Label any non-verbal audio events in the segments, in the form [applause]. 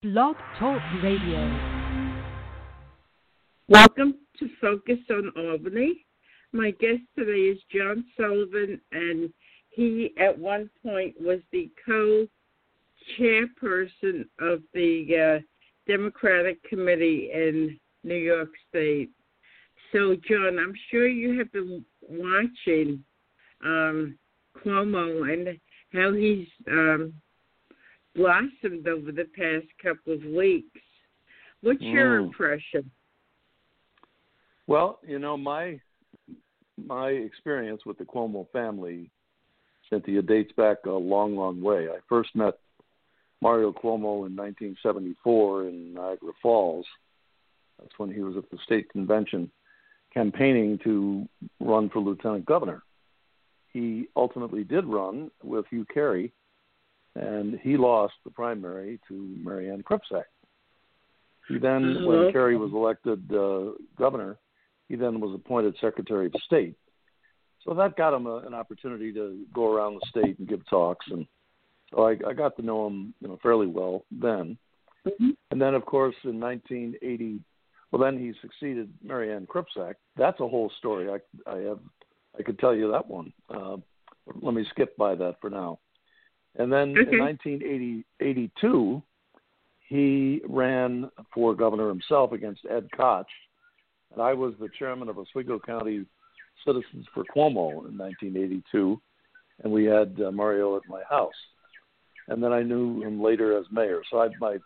Blog Talk Radio. Welcome to Focus on Albany. My guest today is John Sullivan, and he at one point was the co chairperson of the uh, Democratic Committee in New York State. So, John, I'm sure you have been watching um, Cuomo and how he's um, blossomed over the past couple of weeks. What's your Mm. impression? Well, you know, my my experience with the Cuomo family, Cynthia, dates back a long, long way. I first met Mario Cuomo in 1974 in Niagara Falls. That's when he was at the state convention campaigning to run for lieutenant governor. He ultimately did run with Hugh Carey, and he lost the primary to Mary Anne Krupsak. He then, when Mhm. Carey was elected uh, governor, he then was appointed Secretary of State. So that got him a, an opportunity to go around the state and give talks, and so I, I got to know him, you know, fairly well then. Mhm. And then, of course, in 1980, well, then he succeeded Mary Anne Krupsak. That's a whole story. I, I have, I could tell you that one. Uh, let me skip by that for now. And then Okay. in 1982, he ran for governor himself against Ed Koch, and I was the chairman of Oswego County Citizens for Cuomo in 1982, and we had uh, Mario at my house. And then I knew him later as mayor. So I, my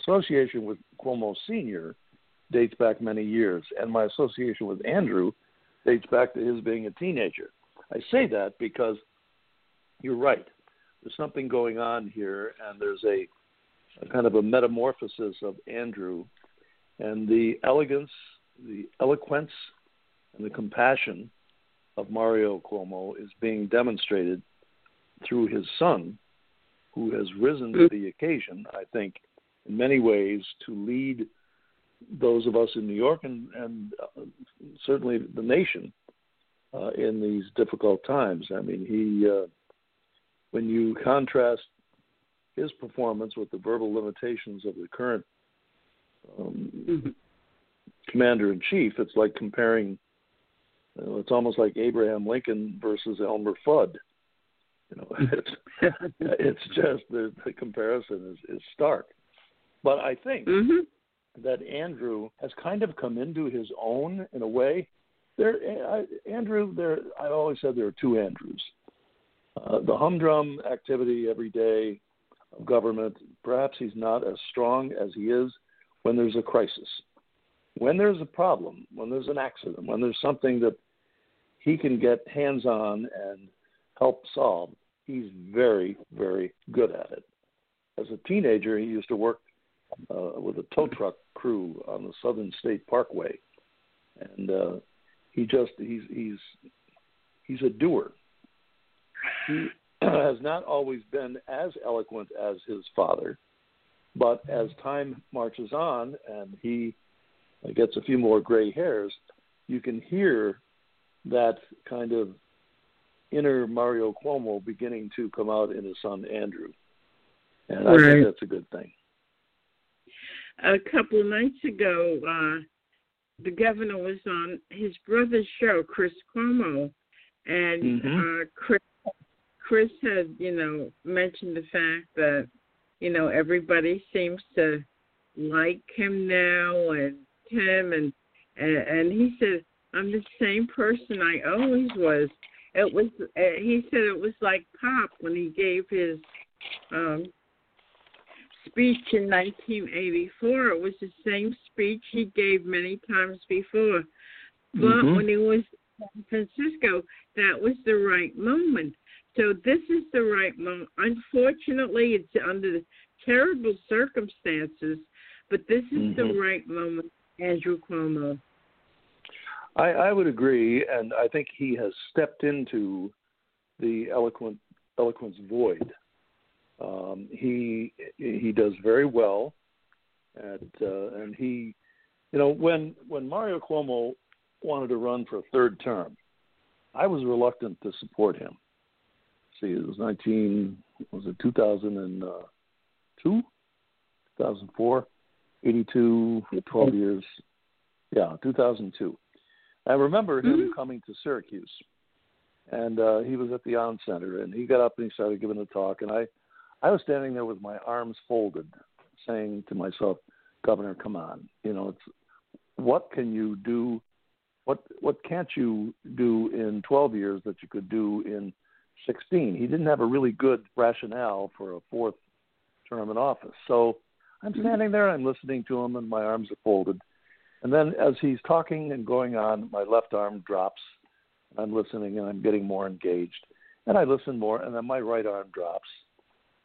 association with Cuomo Sr. dates back many years, and my association with Andrew dates back to his being a teenager. I say that because you're right. There's something going on here, and there's a, a kind of a metamorphosis of Andrew, and the elegance, the eloquence, and the compassion of Mario Cuomo is being demonstrated through his son, who has risen to the occasion, I think, in many ways to lead those of us in New York and, and uh, certainly the nation uh, in these difficult times. I mean, he, uh, when you contrast his performance with the verbal limitations of the current um, Mhm. commander in chief, it's like comparing. You know, it's almost like Abraham Lincoln versus Elmer Fudd. You know, [laughs] it's it's just the, the comparison is, is stark. But I think Mhm. that Andrew has kind of come into his own in a way. There, I, Andrew, there. I always said there are two Andrews. Uh, the humdrum activity every day of government. Perhaps he's not as strong as he is when there's a crisis, when there's a problem, when there's an accident, when there's something that he can get hands on and help solve. He's very, very good at it. As a teenager, he used to work uh, with a tow truck crew on the Southern State Parkway, and uh, he just he's he's he's a doer. He [clears throat] has not always been as eloquent as his father, but as time marches on and he gets a few more gray hairs, you can hear that kind of inner Mario Cuomo beginning to come out in his son Andrew, and I think that's a good thing. A couple of nights ago, uh, the governor was on his brother's show, Chris Cuomo, and Mhm. uh, Chris Chris had, you know, mentioned the fact that, you know, everybody seems to like him now and him and and, and he said, I'm the same person I always was. It was uh, he said it was like Pop when he gave his um speech in 1984. It was the same speech he gave many times before. But Mhm. when he was in San Francisco, that was the right moment. So this is the right moment. Unfortunately, it's under the terrible circumstances, but this is the Mhm. right moment, Andrew Cuomo. I, I would agree, and I think he has stepped into the eloquent eloquence void. Um, he he does very well, at, uh, and he, you know, when when Mario Cuomo wanted to run for a third term, I was reluctant to support him. See, it was nineteen was it two thousand and two? 2004, 82, 12 years. Yeah, 2002. I remember him Mhm. coming to Syracuse, and uh, he was at the On Center, and he got up and he started giving a talk, and I, I was standing there with my arms folded, saying to myself, "Governor, come on, you know, it's what can you do? What what can't you do in 12 years that you could do in 16?" He didn't have a really good rationale for a fourth term in office, so I'm hmm. standing there, I'm listening to him, and my arms are folded. And then as he's talking and going on, my left arm drops. I'm listening and I'm getting more engaged. And I listen more, and then my right arm drops.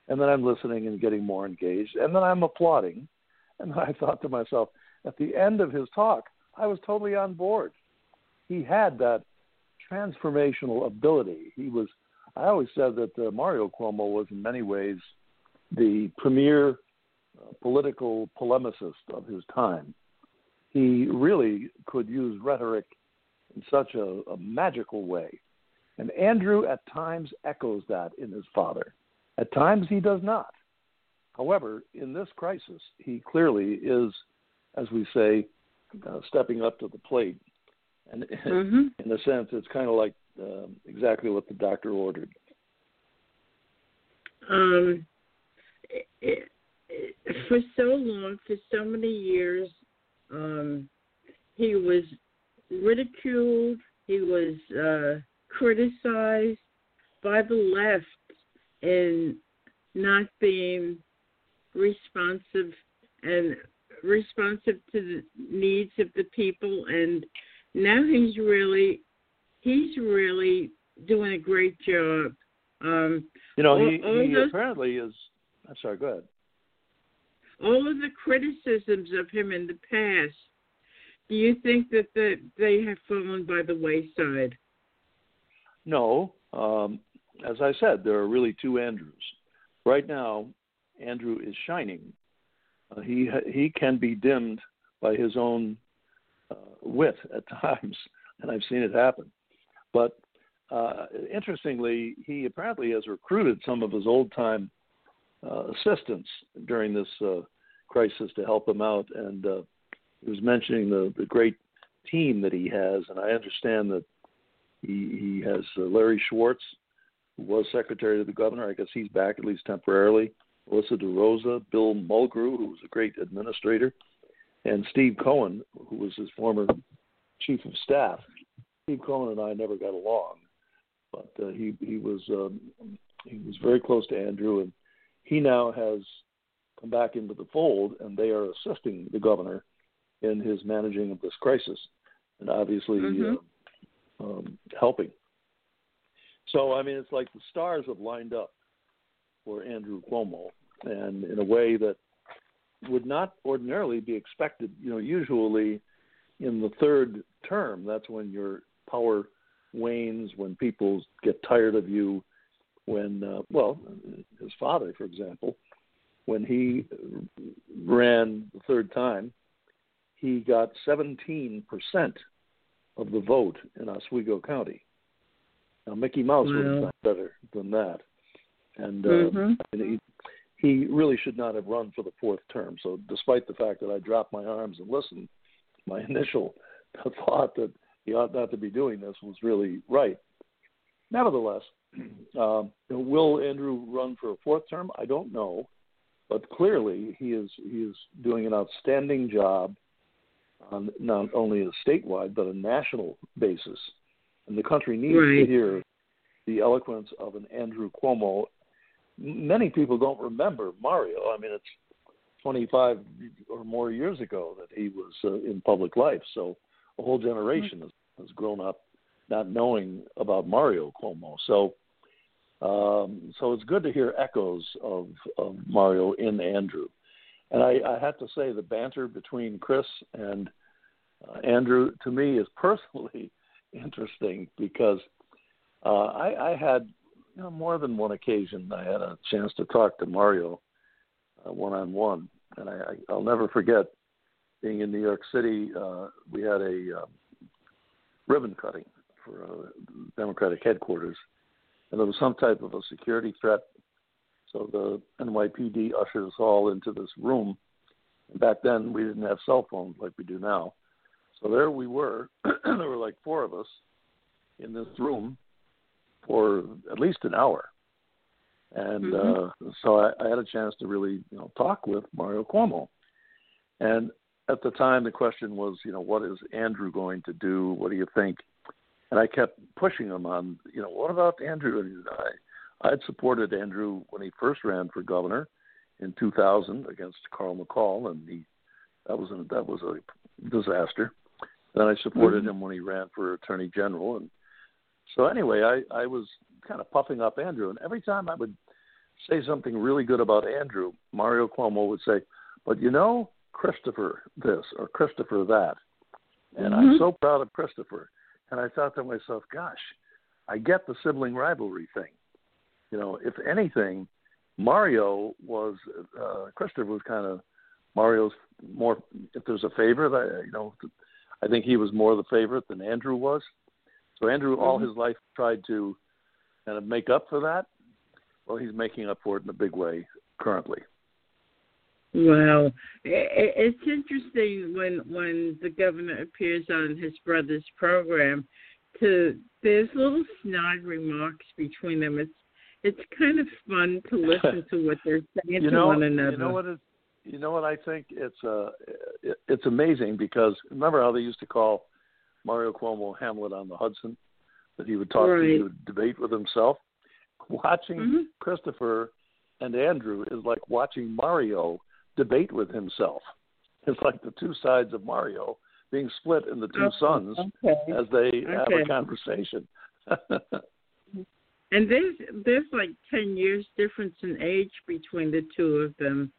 And then I'm listening and getting more engaged. And then I'm applauding. And [laughs] I thought to myself, at the end of his talk, I was totally on board. He had that transformational ability. He was, I always said that uh, Mario Cuomo was in many ways the premier uh, political polemicist of his time he really could use rhetoric in such a, a, magical way. And Andrew at times echoes that in his father. At times he does not. However, in this crisis, he clearly is, as we say, uh, stepping up to the plate. And mm-hmm. [laughs] in a sense, it's kind of like uh, exactly what the doctor ordered. Um, it, it, for so long, for so many years, um, he was ridiculed. He was uh, criticized by the left in not being responsive and responsive to the needs of the people. And now he's really, he's really doing a great job. Um, you know, all, he, all he those, apparently is. I'm sorry. Go ahead all of the criticisms of him in the past, do you think that the, they have fallen by the wayside? No. Um, as I said, there are really two Andrews. Right now, Andrew is shining. Uh, he he can be dimmed by his own uh, wit at [laughs] times, and I've seen it happen. But uh, interestingly, he apparently has recruited some of his old time uh, assistance during this uh, crisis to help him out. And uh, he was mentioning the, the great team that he has, and I understand that he, he has uh, Larry Schwartz, who was secretary to the governor. I guess he's back at least temporarily. Melissa DeRosa, Bill Mulrow, who was a great administrator, and Steve Cohen, who was his former chief of staff. Steve Cohen and I never got along, but uh, he he was um, he was very close to Andrew, and he now has come back into the fold, and they are assisting the governor in his managing of this crisis, and obviously mm-hmm. uh, um, helping. So, I mean, it's like the stars have lined up for Andrew Cuomo, and in a way that would not ordinarily be expected. You know, usually in the third term, that's when your power wanes, when people get tired of you, when, uh, well, his father, for example, when he ran the third time, he got 17% of the vote in Oswego County. Now, Mickey Mouse wow. would have done better than that. And uh, mm-hmm. He, he really should not have run for the fourth term. So, despite the fact that I dropped my arms and listened, my [laughs] initial thought that he ought not to be doing this was really right. Nevertheless, [clears throat] um, will Andrew run for a fourth term? I don't know, but clearly he is he is doing an outstanding job on not only a statewide but a national basis, and the country needs right. to hear the eloquence of an Andrew Cuomo. Many people don't remember Mario. I mean, it's 25 or more years ago that he was uh, in public life, so a whole generation has, has grown up not knowing about Mario Cuomo. So, um, so it's good to hear echoes of, of Mario in Andrew. And I, I have to say, the banter between Chris and uh, Andrew to me is [laughs] personally interesting because uh, I, I had you know, more than one occasion I had a chance to talk to Mario one on one, and I, I, I'll never forget being in New York City. Uh, we had a um, ribbon cutting for uh, Democratic headquarters, and there was some type of a security threat. So the NYPD ushered us all into this room. And back then, we didn't have cell phones like we do now. So there we were. [clears throat] there were like four of us in this room for at least an hour. And Mm-hmm. uh, so I, I had a chance to really, you know, talk with Mario Cuomo. And at the time, the question was, you know, what is Andrew going to do? What do you think? And I kept pushing him on, you know, what about Andrew? And I, I had supported Andrew when he first ran for governor in 2000 against Carl McCall, and he that was a, that was a disaster. Then I supported Mhm. him when he ran for attorney general, and so anyway, I I was kind of puffing up Andrew, and every time I would say something really good about Andrew, Mario Cuomo would say, "But you know, Christopher this or Christopher that," and I'm Mhm. so proud of Christopher. And I thought to myself, "Gosh, I get the sibling rivalry thing. You know, if anything, Mario was uh, Christopher was kind of Mario's more. If there's a favorite, I, you know, I think he was more the favorite than Andrew was. So Andrew, all Mhm. his life, tried to kind of make up for that. Well, he's making up for it in a big way currently. Wow, I- it's interesting when when the governor appears on his brother's program. To there's little snide remarks between them. It's it's kind of fun to [laughs] listen to what they're saying you to know, one another. you know what is, you know what I think it's uh, it, it's amazing because remember how they used to call Mario Cuomo Hamlet on the Hudson, that he would talk, Right. he would debate with himself. Watching Mhm. Christopher and Andrew is like watching Mario debate with himself. It's like the two sides of Mario being split in the two Oh, sons Okay. as they have a conversation. [laughs] And there's there's like ten years difference in age between the two of them,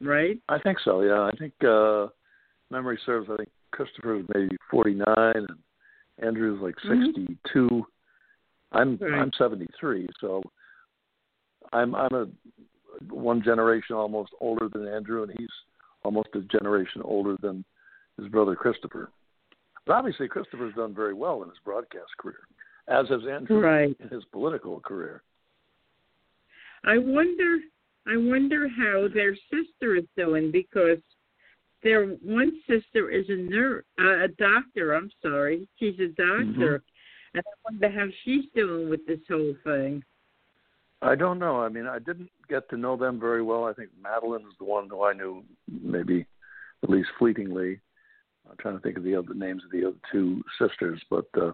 right? I think so. Yeah, I think uh, memory serves. I think Christopher was maybe forty nine, and Andrew's like sixty two. I'm Right. I'm seventy three, so I'm I'm a one generation almost older than Andrew, and he's almost a generation older than his brother Christopher. But obviously, Christopher's done very well in his broadcast career, as has Andrew Right. in his political career. I wonder I wonder how their sister is doing because their one sister is a nurse, uh, a doctor. I'm sorry, she's a doctor, and I wonder how she's doing with this whole thing. I don't know. I mean, I didn't get to know them very well. I think Madeline is the one who I knew maybe at least fleetingly. I'm trying to think of the other names of the other two sisters, but uh,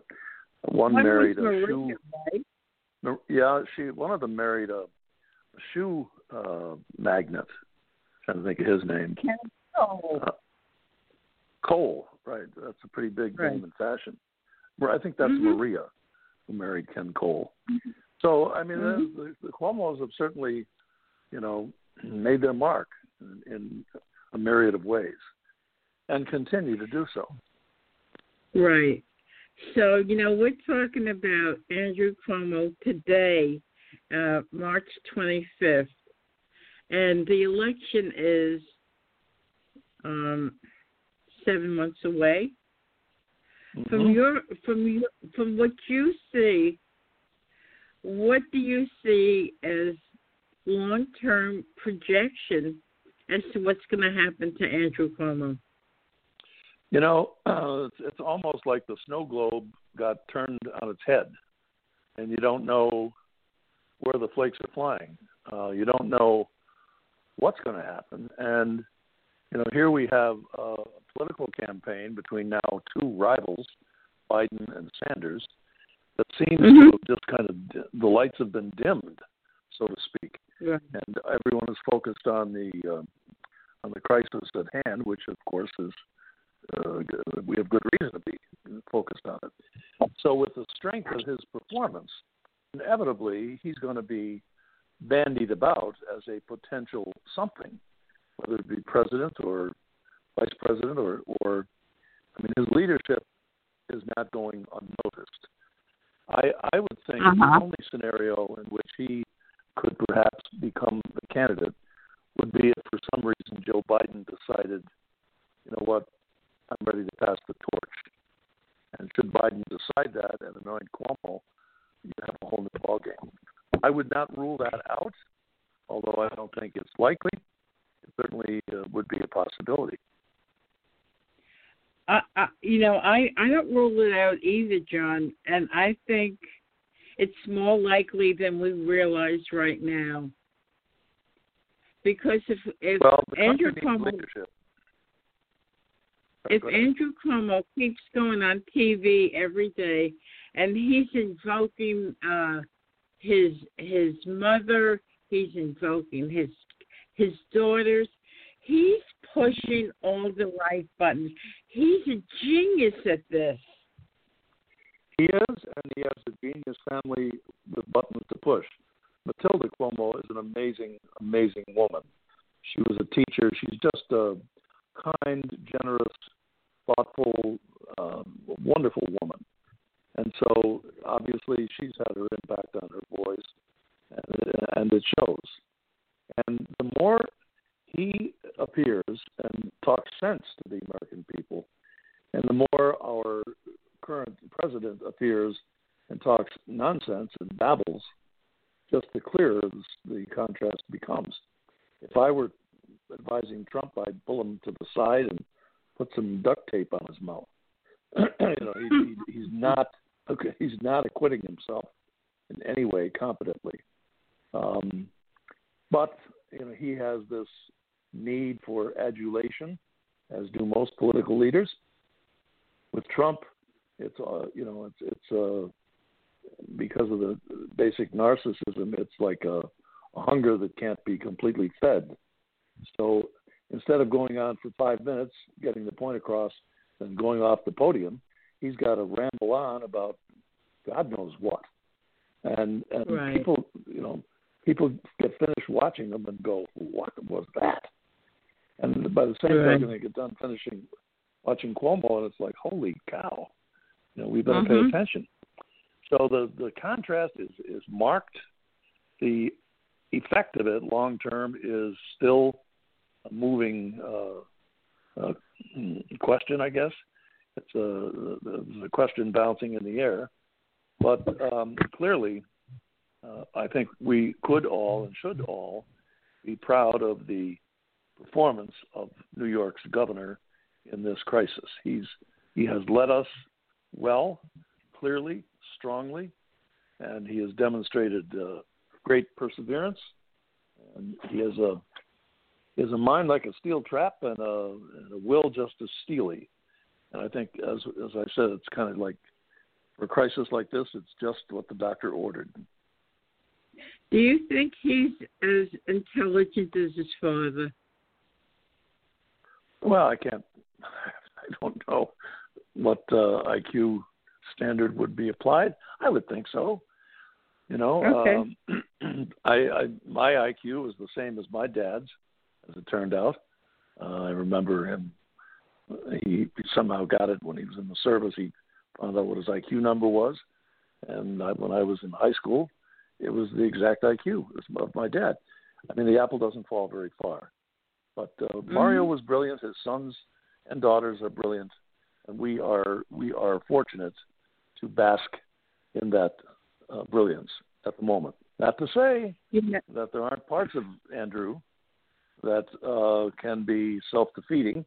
one, One married a Maria, shoe. right? Yeah, she. One of them married a, a shoe uh, magnate. trying to think of his name. Oh, Uh, Cole, right? That's a pretty big Right. name in fashion. I think that's Mhm. Maria, who married Ken Cole. So I mean, Mhm. the, the Cuomo's have certainly, you know, made their mark in, in a myriad of ways, and continue to do so. Right. So, you know, we're talking about Andrew Cuomo today, uh, March 25th, and the election is um, seven months away. From Mhm. your, from your, from what you see, what do you see as long-term projection as to what's going to happen to Andrew Cuomo? You know, uh, [clears throat] it's, it's almost like the snow globe got turned on its head, and you don't know where the flakes are flying. Uh, you don't know what's going to happen, and you know, here we have a political campaign between now two rivals, Biden and Sanders, that seems Mhm. to have just kind of the lights have been dimmed, so to speak, Right. and everyone is focused on the uh, on the crisis at hand, which of course is uh, we have good reason to be focused on it. So, with the strength of his performance, inevitably he's going to be bandied about as a potential something, whether it be president or vice president or, or I mean, his leadership is not going unnoticed. I, I would think Uh-huh. the only scenario in which he could perhaps become the candidate would be if for some reason Joe Biden decided, you know what, I'm ready to pass the torch. And should Biden decide that and anoint Cuomo, you have a whole new ballgame. I would not rule that out, although I don't think it's likely, it certainly uh, would be a possibility. I, I, you know, I I don't rule it out either, John, and I think it's more likely than we realize right now. Because if if well, Andrew Cuomo if Andrew Cuomo keeps going on TV every day and he's invoking uh his his mother, he's invoking his his daughters, he's pushing all the right buttons. He's a genius at this. He is, and he has a genius family with buttons to push. Matilda Cuomo is an amazing, amazing woman. She was a teacher. She's just a kind, generous, thoughtful, um, wonderful woman. And so, obviously, she's had her impact on her boys, and, and it shows. And the more he appears and talks sense to the American people, and the more our current president appears and talks nonsense and babbles, just the clearer the contrast becomes. If I were advising Trump, I'd pull him to the side and put some duct tape on his mouth. [clears throat] you know, he, he, he's not okay. He's not acquitting himself in any way competently. Um, but you know, he has this need for adulation, as do most political leaders. With Trump, it's uh, you know, it's it's uh, because of the basic narcissism. It's like a, a hunger that can't be completely fed. So instead of going on for five minutes, getting the point across, and going off the podium, he's got to ramble on about God knows what. And and right. people, you know, people get finished watching them and go, "What was that?" And by the same right. token, they get done finishing watching Cuomo, and it's like, "Holy cow!" You know, we better mm-hmm. pay attention. So the the contrast is is marked. The effect of it long term is still a moving uh, uh, question, I guess. It's a the, the question bouncing in the air, but um, clearly, uh, I think we could all and should all be proud of the performance of New York's governor in this crisis. He's he has led us well, clearly, strongly, and he has demonstrated uh, great perseverance. And he has a he has a mind like a steel trap and a, and a will just as steely. And I think, as as I said, it's kind of like for a crisis like this, it's just what the doctor ordered. Do you think he's as intelligent as his father? Well, I can't. [laughs] I don't know what uh, IQ standard would be applied. I would think so. You know, okay. um, [clears throat] I, I my IQ was the same as my dad's, as it turned out. Uh, I remember him. He somehow got it when he was in the service. He found out what his IQ number was, and I, when I was in high school, it was the exact IQ of my dad. I mean, the apple doesn't fall very far. But uh, mm-hmm. Mario was brilliant. His sons and daughters are brilliant, and we are we are fortunate to bask in that uh, brilliance at the moment. Not to say yeah. that there aren't parts of Andrew that uh, can be self-defeating.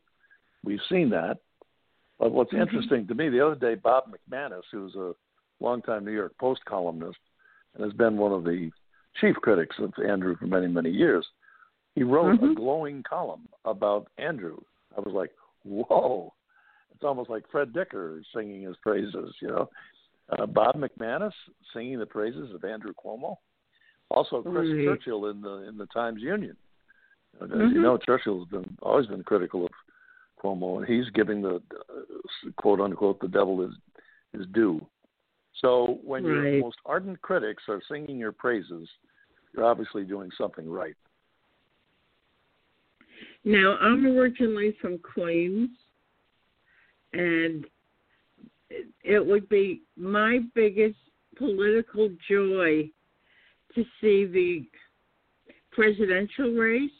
We've seen that. But what's mm-hmm. interesting to me, the other day, Bob McManus, who's a longtime New York Post columnist and has been one of the chief critics of Andrew for many, many years, he wrote mm-hmm. a glowing column about Andrew. I was like, whoa. It's almost like Fred Dicker singing his praises, you know. Uh, Bob McManus singing the praises of Andrew Cuomo. Also, Chris mm-hmm. Churchill in the in the Times Union. As mm-hmm. you know, Churchill's been always been critical of Cuomo, and he's giving the uh, quote unquote the devil is is due. So when right. your most ardent critics are singing your praises, you're obviously doing something right. Now, I'm originally from Queens, and it would be my biggest political joy to see the presidential race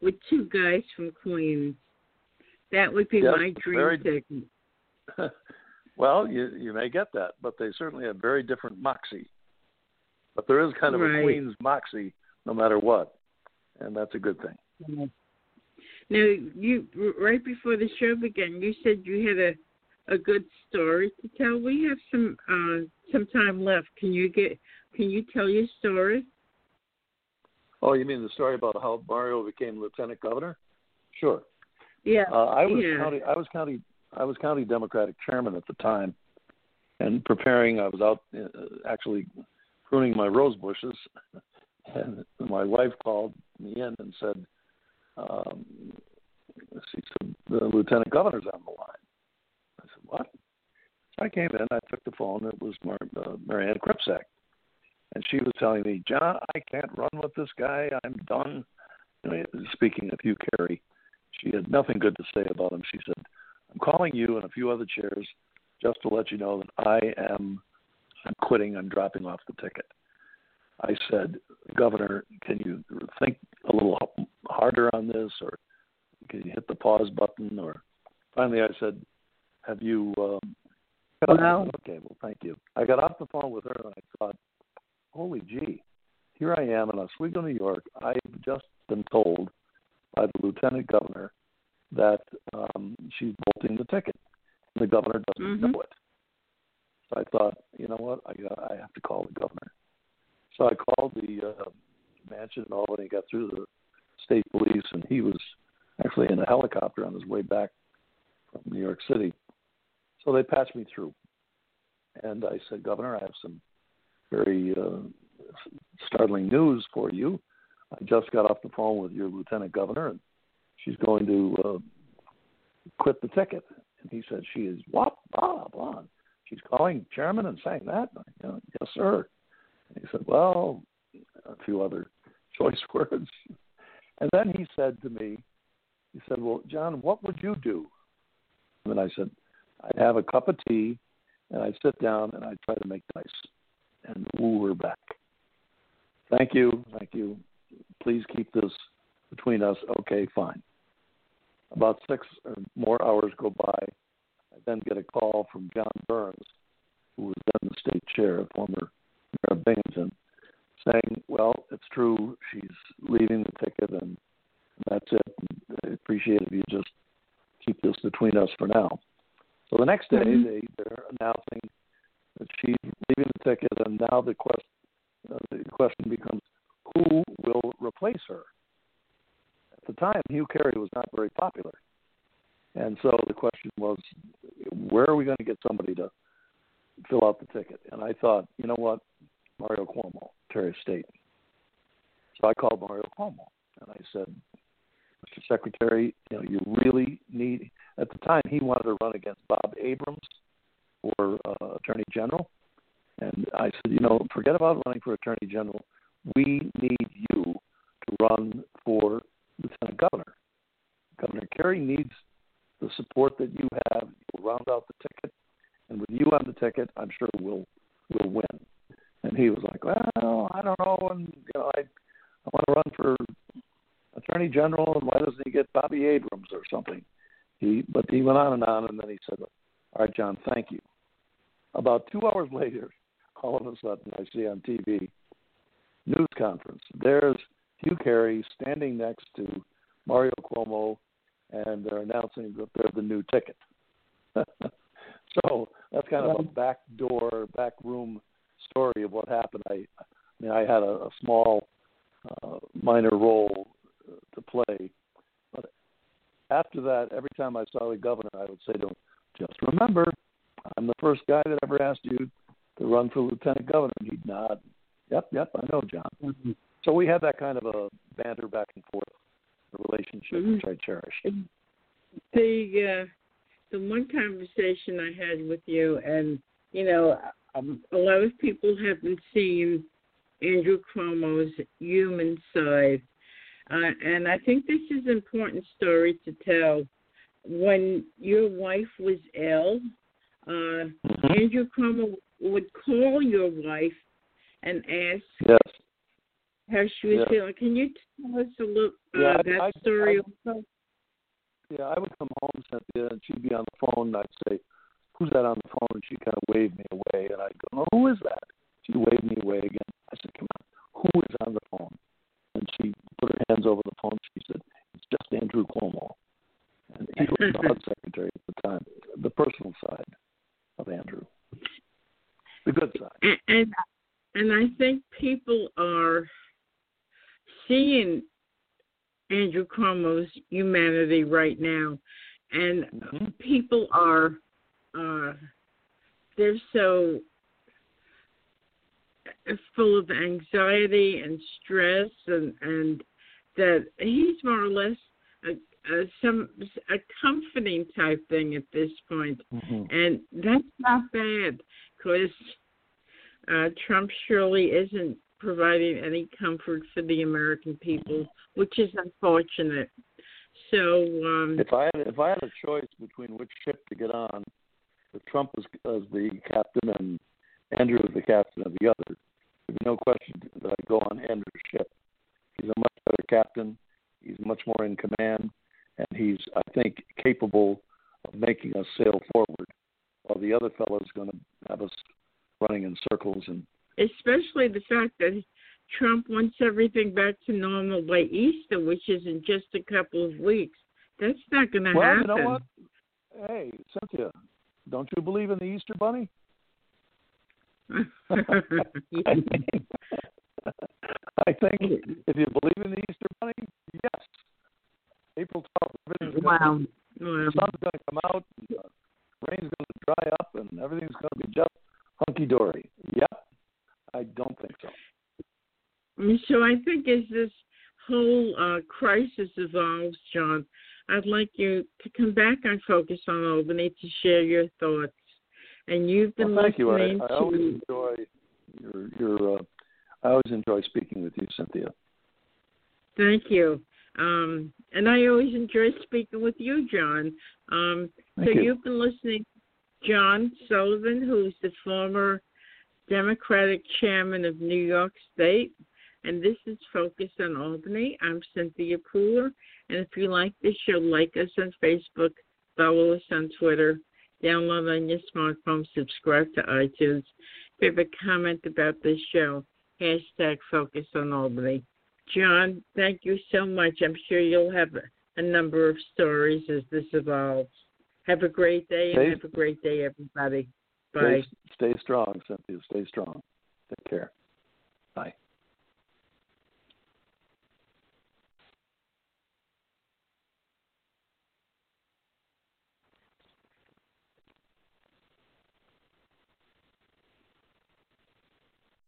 with two guys from Queens. That would be yes, my dream very, ticket. [laughs] well, you you may get that, but they certainly have very different moxie. But there is kind of right. a Queens moxie, no matter what. and that's a good thing. Now, you right before the show began, you said you had a a good story to tell. We have some uh, some time left. Can you get Can you tell your story? Oh, you mean the story about how Mario became lieutenant governor? Sure. Yeah. Uh, I was yeah. county. I was county. I was county Democratic chairman at the time, and preparing. I was out uh, actually pruning my rose bushes, [laughs] and my wife called me in and said, um, "She said the lieutenant governor's on the line." I said, "What?" So I came in. I took the phone. It was Mar- uh, Mary Anne Krupsak, and she was telling me, "John, I can't run with this guy. I'm done." You know, speaking of Hugh Carey, she had nothing good to say about him. She said, "I'm calling you and a few other chairs just to let you know that I am I'm quitting. I'm dropping off the ticket." I said, Governor, can you think a little harder on this, or can you hit the pause button? Or finally, I said, Have you? Um, well, okay, well, thank you. I got off the phone with her, and I thought, Holy gee, here I am in Oswego, New York. I've just been told by the lieutenant governor that um, she's bolting the ticket. And the governor doesn't mm-hmm. know it. So I thought, you know what? I got, I have to call the governor. So I called the uh, mansion in Albany, got through the state police, and he was actually in a helicopter on his way back from New York City. So they patched me through. And I said, Governor, I have some very uh, startling news for you. I just got off the phone with your lieutenant governor, and she's going to uh, quit the ticket. And he said, She is what? Blah, blah. She's calling chairman and saying that? Yes, sir. And he said, Well, a few other [laughs] choice words. And then he said to me, He said, Well, John, what would you do? And I said, I'd have a cup of tea and I'd sit down and I'd try to make nice and woo her back. Thank you. Thank you. Please keep this between us. Okay, fine. About six or more hours go by. I then get a call from John Burns, who was then the state chair, former Mayor of Binghamton, saying, "Well, it's true. She's leaving the ticket, and that's it. I appreciate if you just keep this between us for now." So the next day, mm-hmm. they they're announcing that she's leaving the ticket, and now the question uh, the question becomes, who will replace her? At the time, Hugh Carey was not very popular, and so the question was, where are we going to get somebody to fill out the ticket? And I thought, you know what, Mario Cuomo, Secretary of State. So I called Mario Cuomo and I said, Mr. Secretary, you know, you really need. At the time, he wanted to run against Bob Abrams for uh, Attorney General, and I said, you know, forget about running for Attorney General. We need you to run for Lieutenant Governor. Governor Carey needs the support that you have. You'll round out the ticket, and with you on the ticket, I'm sure we'll we'll win. And he was like, well, I don't know, and you know, I I want to run for Attorney General, and why doesn't he get Bobby Abrams or something? He, but he went on and on, and then he said, "All right, John, thank you." About two hours [laughs] later, all of a sudden, I see on TV news conference. There's Hugh Carey standing next to Mario Cuomo, and they're announcing that they're the new ticket. [laughs] so that's kind of a back door, back room story of what happened. I, I mean, I had a, a small, uh, minor role to play, but after that, every time I saw the governor, I would say to him, "Just remember, I'm the first guy that ever asked you to run for lieutenant governor." And he'd nod. Yep, yep, I know, John. Mm-hmm. So we had that kind of a banter back and forth, a relationship mm-hmm. which I cherish. The uh, the one conversation I had with you, and you know, um, a lot of people haven't seen Andrew Cuomo's human side. Uh, and I think this is an important story to tell. When your wife was ill, uh, mm-hmm. Andrew Cuomo would call your wife and ask yes. how she was feeling. Can you tell us a little uh, yeah, that I, story I, also? Yeah, I would come home, Cynthia, and she'd be on the phone, and I'd say, who's that on the phone? And she kind of waved me away, and I go, oh, who is that? She waved me away again. I said, come on, who is on the phone? And she put her hands over the phone. She said, it's just Andrew Cuomo. And he was the [laughs] HUD secretary at the time, the personal side of Andrew, the good side. And, and I think people are seeing Andrew Cuomo's humanity right now, and mm-hmm. people are uh, they're so full of anxiety and stress, and and that he's more or less a, a some a comforting type thing at this point, Mhm. and that's not bad because uh, Trump surely isn't providing any comfort for the American people, which is unfortunate. So, um, If I had if I had a choice between which ship to get on, with Trump as, as the captain and Andrew as the captain of the other, there's no question that I'd go on Andrew's ship. He's a much better captain. He's much more in command, and he's I think capable of making us sail forward, while the other fellow's going to have us running in circles and especially the fact that Trump wants everything back to normal by Easter, which is in just a couple of weeks. That's not going to well, happen. you know what? Hey, Cynthia, don't you believe in the Easter Bunny? [laughs] I think if you believe in the Easter Bunny, yes. April 12th, everything's wow. the sun's going to come out, and the rain's going to dry up, and everything's going to be just hunky dory. Yep, I don't think so. So I think as this whole uh, crisis evolves, John, I'd like you to come back on Focus on Albany to share your thoughts. And you've been Well, thank you. I, listening I always to enjoy your your. Uh, I always enjoy speaking with you, Cynthia. Thank you. Um, and I always enjoy speaking with you, John. Um, so you. you've been listening to John Sullivan, who's the former Democratic chairman of New York State. And this is Focus on Albany. I'm Cynthia Pooler. And if you like this show, like us on Facebook, follow us on Twitter, download on your smartphone, subscribe to iTunes. If you have a comment about this show, hashtag Focus on Albany. John, thank you so much. I'm sure you'll have a, a number of stories as this evolves. Have a great day and Stay- have a great day, everybody. Bye. Stay, stay strong, Cynthia. Stay strong. Take care. Bye.